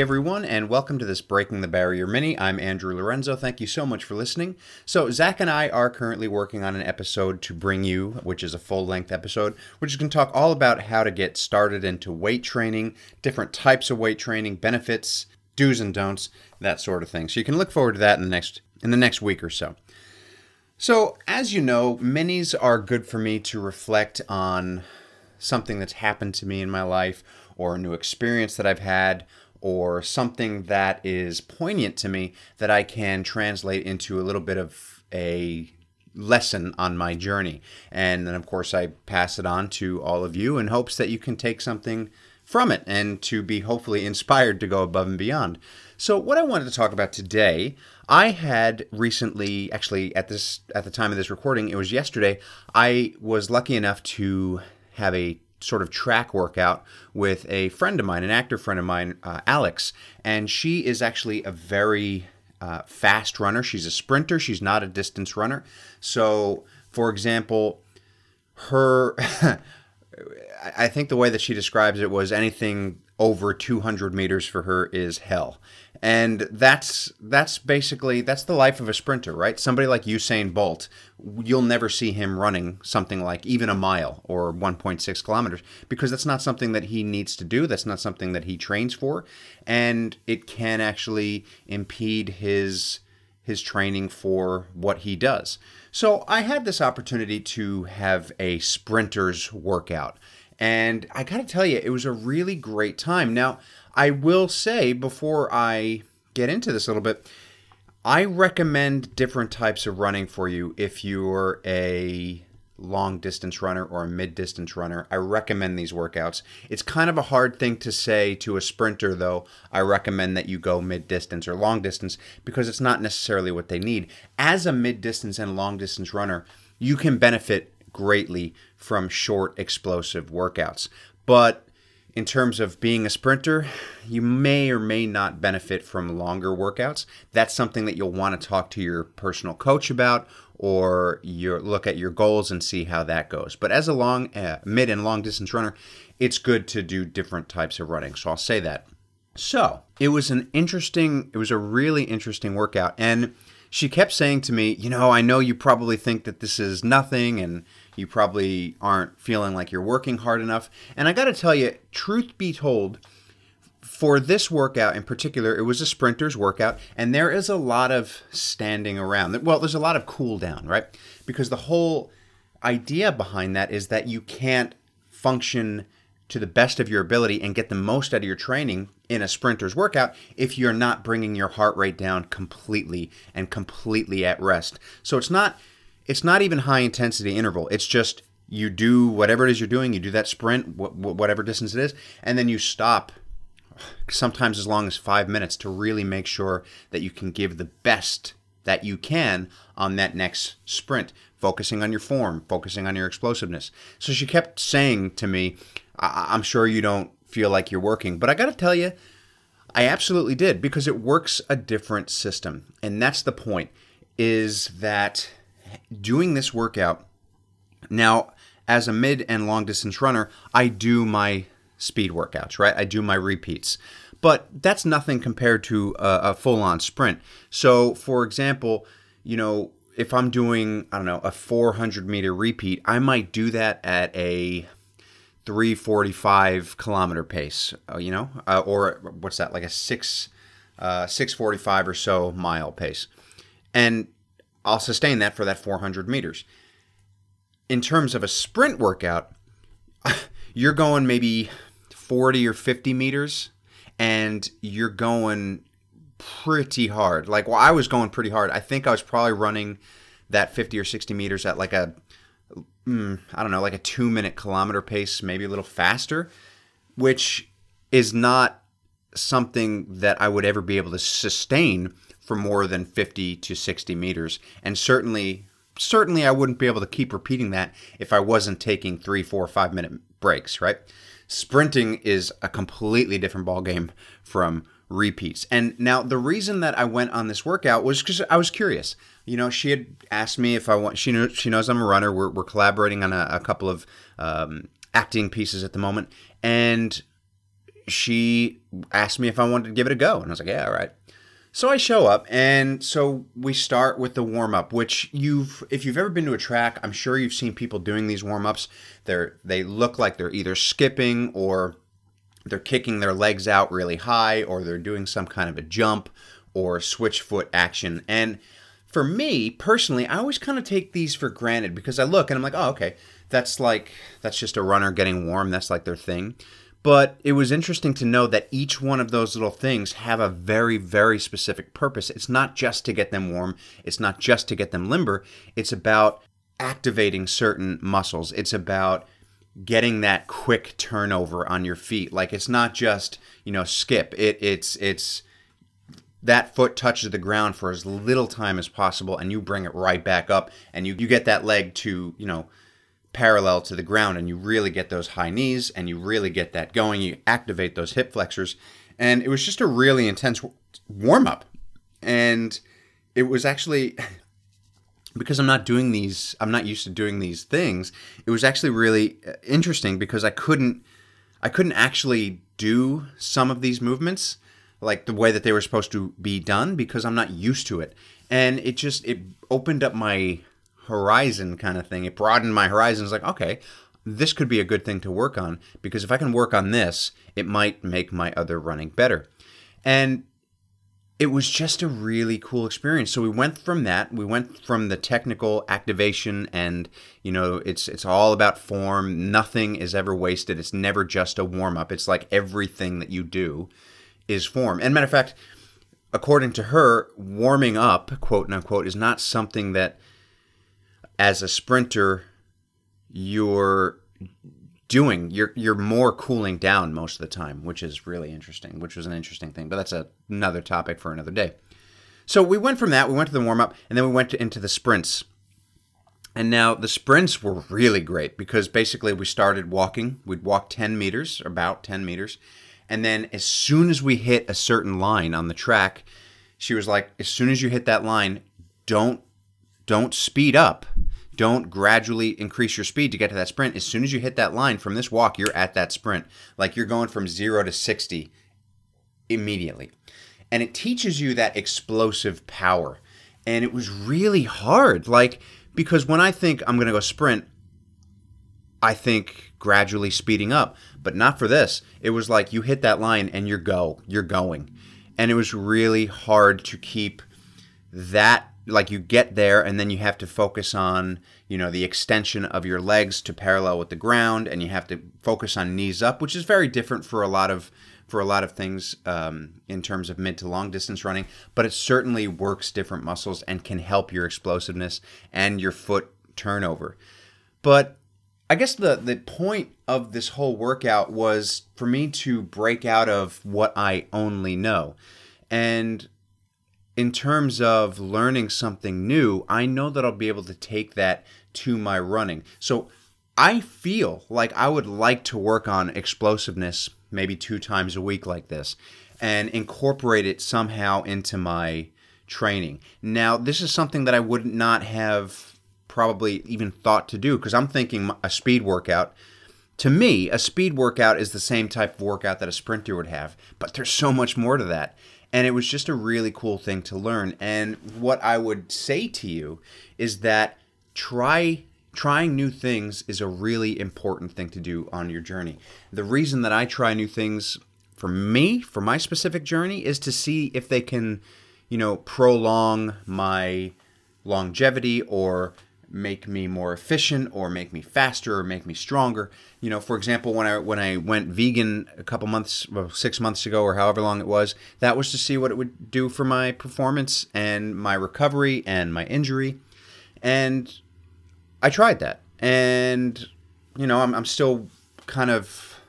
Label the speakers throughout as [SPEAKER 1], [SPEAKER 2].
[SPEAKER 1] Everyone, and welcome to this Breaking the Barrier mini. I'm Andrew Lorenzo. Thank you so much for listening. So, Zach and I are currently working on an episode to bring you, which is a full length episode, which is going to talk all about how to get started into weight training, different types of weight training, benefits, do's and don'ts, that sort of thing. So, you can look forward to that in the next in the next week or so. So, as you know, minis are good for me to reflect on something that's happened to me in my life or a new experience that I've had or something that is poignant to me that I can translate into a little bit of a lesson on my journey. And then, of course, I pass it on to all of you in hopes that you can take something from it and to be hopefully inspired to go above and beyond. So, what I wanted to talk about today, I had recently, actually, at this at the time of this recording, it was yesterday. I was lucky enough to have a sort of track workout with a friend of mine, an actor friend of mine, uh, Alex, and she is actually a very uh, fast runner. She's a sprinter. She's not a distance runner. So, for example, her. I think the way that she describes it was anything over 200 meters for her is hell. And that's that's basically that's the life of a sprinter right? Somebody like usain bolt you'll never see him running something like even a mile or 1.6 kilometers because that's not something that he needs to do. That's not something that he trains for. And it can actually impede his his training for what he does. So i had this opportunity to have a sprinter's workout and I got to tell you, it was a really great time. Now, I will say before I get into this a little bit, I recommend different types of running for you if you're a long distance runner or a mid distance runner. I recommend these workouts. It's kind of a hard thing to say to a sprinter, though. I recommend that you go mid distance or long distance because it's not necessarily what they need. As a mid distance and long distance runner, you can benefit greatly from short, explosive workouts. But in terms of being a sprinter, you may or may not benefit from longer workouts. That's something that you'll want to talk to your personal coach about or your look at your goals and see how that goes. But as a long uh, mid and long distance runner, it's good to do different types of running. So I'll say that. So, it was an interesting it was a really interesting workout and she kept saying to me, "You know, I know you probably think that this is nothing and you probably aren't feeling like you're working hard enough. And I got to tell you, truth be told, for this workout in particular, it was a sprinter's workout, and there is a lot of standing around. Well, there's a lot of cool down, right? Because the whole idea behind that is that you can't function to the best of your ability and get the most out of your training in a sprinter's workout if you're not bringing your heart rate down completely and completely at rest. So it's not it's not even high intensity interval. It's just you do whatever it is you're doing, you do that sprint, whatever distance it is, and then you stop sometimes as long as five minutes to really make sure that you can give the best that you can on that next sprint, focusing on your form, focusing on your explosiveness. So she kept saying to me, I- am sure you don't feel like you're working, but I got to tell you, I absolutely did because it works a different system. And that's the point is that doing this workout now as a mid and long distance runner, I do my speed workouts, right? I do my repeats. But that's nothing compared to a, a full on sprint. So, for example, you know, if I'm doing, I don't know, a 400 meter repeat, I might do that at a 345 kilometer pace, uh, you know, uh, or what's that, like a six, uh, 645 or so mile pace. And I'll sustain that for that 400 meters. In terms of a sprint workout, you're going maybe 40 or 50 meters and you're going pretty hard. Like, well, I was going pretty hard. I think I was probably running that 50 or 60 meters at like a, mm, I don't know, like a two minute kilometer pace, maybe a little faster, which is not something that I would ever be able to sustain for more than 50 to 60 meters. And certainly, certainly I wouldn't be able to keep repeating that if I wasn't taking three, four, five minute breaks, right? Sprinting is a completely different ballgame from repeats. And now the reason that I went on this workout was because I was curious. You know, she had asked me if I want. She knows she knows I'm a runner. We're, we're collaborating on a, a couple of um, acting pieces at the moment, and she asked me if I wanted to give it a go. And I was like, yeah, all right. So I show up, and so we start with the warm up, which you've, if you've ever been to a track, I'm sure you've seen people doing these warm ups. They're they look like they're either skipping or they're kicking their legs out really high, or they're doing some kind of a jump or switch foot action. And for me personally, I always kind of take these for granted because I look and I'm like, oh, okay, that's like that's just a runner getting warm. That's like their thing. But it was interesting to know that each one of those little things have a very, very specific purpose. It's not just to get them warm, it's not just to get them limber, it's about activating certain muscles. It's about getting that quick turnover on your feet. Like it's not just, you know, skip. It it's it's that foot touches the ground for as little time as possible and you bring it right back up and you, you get that leg to, you know, parallel to the ground and you really get those high knees and you really get that going. You activate those hip flexors. And it was just a really intense warm up. And it was actually because I'm not doing these, I'm not used to doing these things. It was actually really uh, interesting because I couldn't, I couldn't actually do some of these movements like the way that they were supposed to be done because I'm not used to it. And it just, it opened up my horizon kind of thing. It broadened my horizons. Like, okay, this could be a good thing to work on because if I can work on this, it might make my other running better. And it was just a really cool experience. So we went from that, we went from the technical activation and you know, it's it's all about form. Nothing is ever wasted. It's never just a warm up. It's like everything that you do is form. And matter of fact, according to her, warming up, quote unquote, is not something that as a sprinter you're doing you're you're more cooling down most of the time which is really interesting which was an interesting thing but that's a, another topic for another day. So we went from that we went to the warm up and then we went to, into the sprints. And now the sprints were really great because basically we started walking. We'd walk 10 meters about 10 meters and then as soon as we hit a certain line on the track she was like as soon as you hit that line don't don't speed up don't gradually increase your speed to get to that sprint. As soon as you hit that line from this walk, you're at that sprint. Like you're going from zero to 60 immediately. And it teaches you that explosive power. And it was really hard. Like, because when I think I'm going to go sprint, I think gradually speeding up, but not for this. It was like you hit that line and you're go, you're going. And it was really hard to keep that like you get there and then you have to focus on you know the extension of your legs to parallel with the ground and you have to focus on knees up which is very different for a lot of for a lot of things um, in terms of mid to long distance running but it certainly works different muscles and can help your explosiveness and your foot turnover. But i guess the the point of this whole workout was for me to break out of what i only know. And in terms of learning something new, I know that I'll be able to take that to my running. So I feel like I would like to work on explosiveness maybe two times a week like this and incorporate it somehow into my training. Now, this is something that I would not have probably even thought to do because I'm thinking a speed workout. To me, a speed workout is the same type of workout that a sprinter would have, but there's so much more to that and it was just a really cool thing to learn. And what i would say to you is that try trying new things is a really important thing to do on your journey. The reason that i try new things for me for my specific journey is to see if they can you know prolong my longevity or make me more efficient or make me faster or make me stronger. You know, for example, when I when I went vegan a couple months, well, six months ago or however long it was, that was to see what it would do for my performance and my recovery and my injury, and I tried that, and you know, I'm I'm still kind of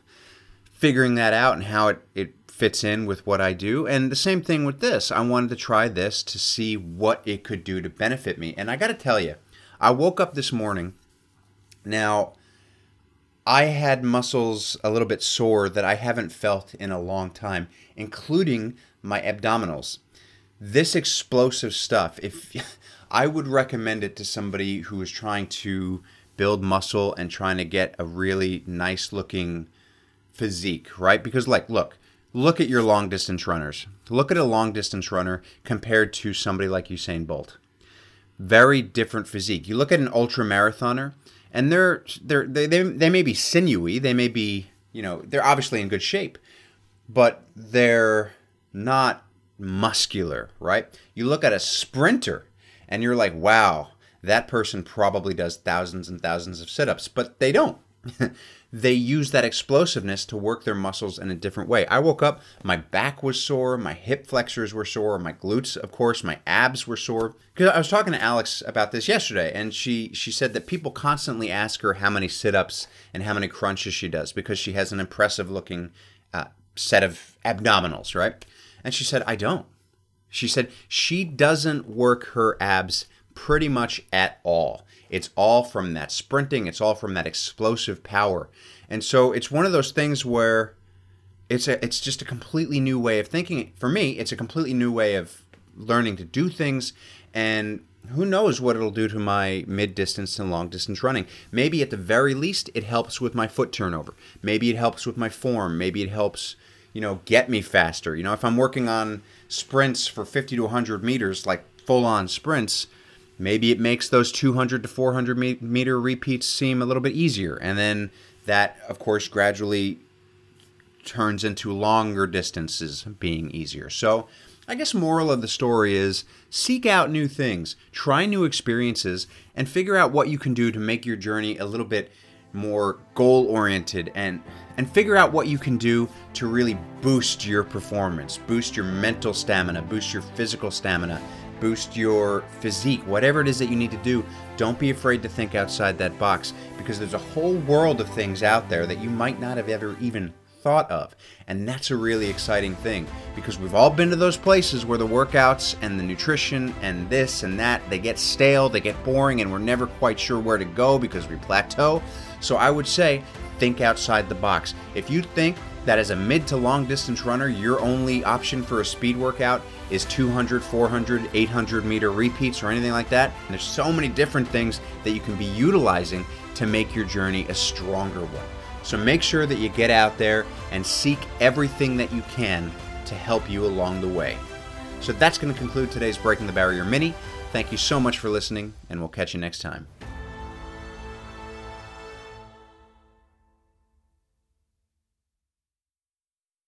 [SPEAKER 1] figuring that out and how it it fits in with what I do. And the same thing with this. I wanted to try this to see what it could do to benefit me. And I got to tell you, I woke up this morning. Now, I had muscles a little bit sore that I haven't felt in a long time, including my abdominals. This explosive stuff, if I would recommend it to somebody who is trying to build muscle and trying to get a really nice looking physique, right? Because like, look, look at your long distance runners. Look at a long distance runner compared to somebody like Usain Bolt. Very different physique. You look at an ultra marathoner, and they're they're they, they, they may be sinewy, they may be you know they're obviously in good shape, but they're not muscular, right? You look at a sprinter, and you're like, wow, that person probably does thousands and thousands of sit-ups, but they don't. they use that explosiveness to work their muscles in a different way. I woke up, my back was sore, my hip flexors were sore, my glutes, of course, my abs were sore. Because I was talking to Alex about this yesterday, and she she said that people constantly ask her how many sit-ups and how many crunches she does because she has an impressive looking uh, set of abdominals, right? And she said, I don't. She said she doesn't work her abs pretty much at all. It's all from that sprinting, it's all from that explosive power. And so it's one of those things where it's a it's just a completely new way of thinking. For me, it's a completely new way of learning to do things and who knows what it'll do to my mid distance and long distance running. Maybe at the very least it helps with my foot turnover. Maybe it helps with my form. Maybe it helps, you know, get me faster. You know, if I'm working on sprints for 50 to 100 meters, like full on sprints, maybe it makes those 200 to 400 meter repeats seem a little bit easier. And then that, of course, gradually turns into longer distances being easier. So, I guess moral of the story is seek out new things, try new experiences, and figure out what you can do to make your journey a little bit more goal oriented and and figure out what you can do to really boost your performance, boost your mental stamina, boost your physical stamina, boost your physique, whatever it is that you need to do, don't be afraid to think outside that box because there's a whole world of things out there that you might not have ever even thought of. And that's a really exciting thing because we've all been to those places where the workouts and the nutrition and this and that, they get stale, they get boring, and we're never quite sure where to go because we plateau. So I would say think outside the box. If you think that as a mid to long distance runner, your only option for a speed workout is 200, 400, 800 meter repeats or anything like that, and there's so many different things that you can be utilizing to make your journey a stronger one. So make sure that you get out there and seek everything that you can to help you along the way. So that's going to conclude today's Breaking the Barrier mini. Thank you so much for listening, and we'll catch you next time.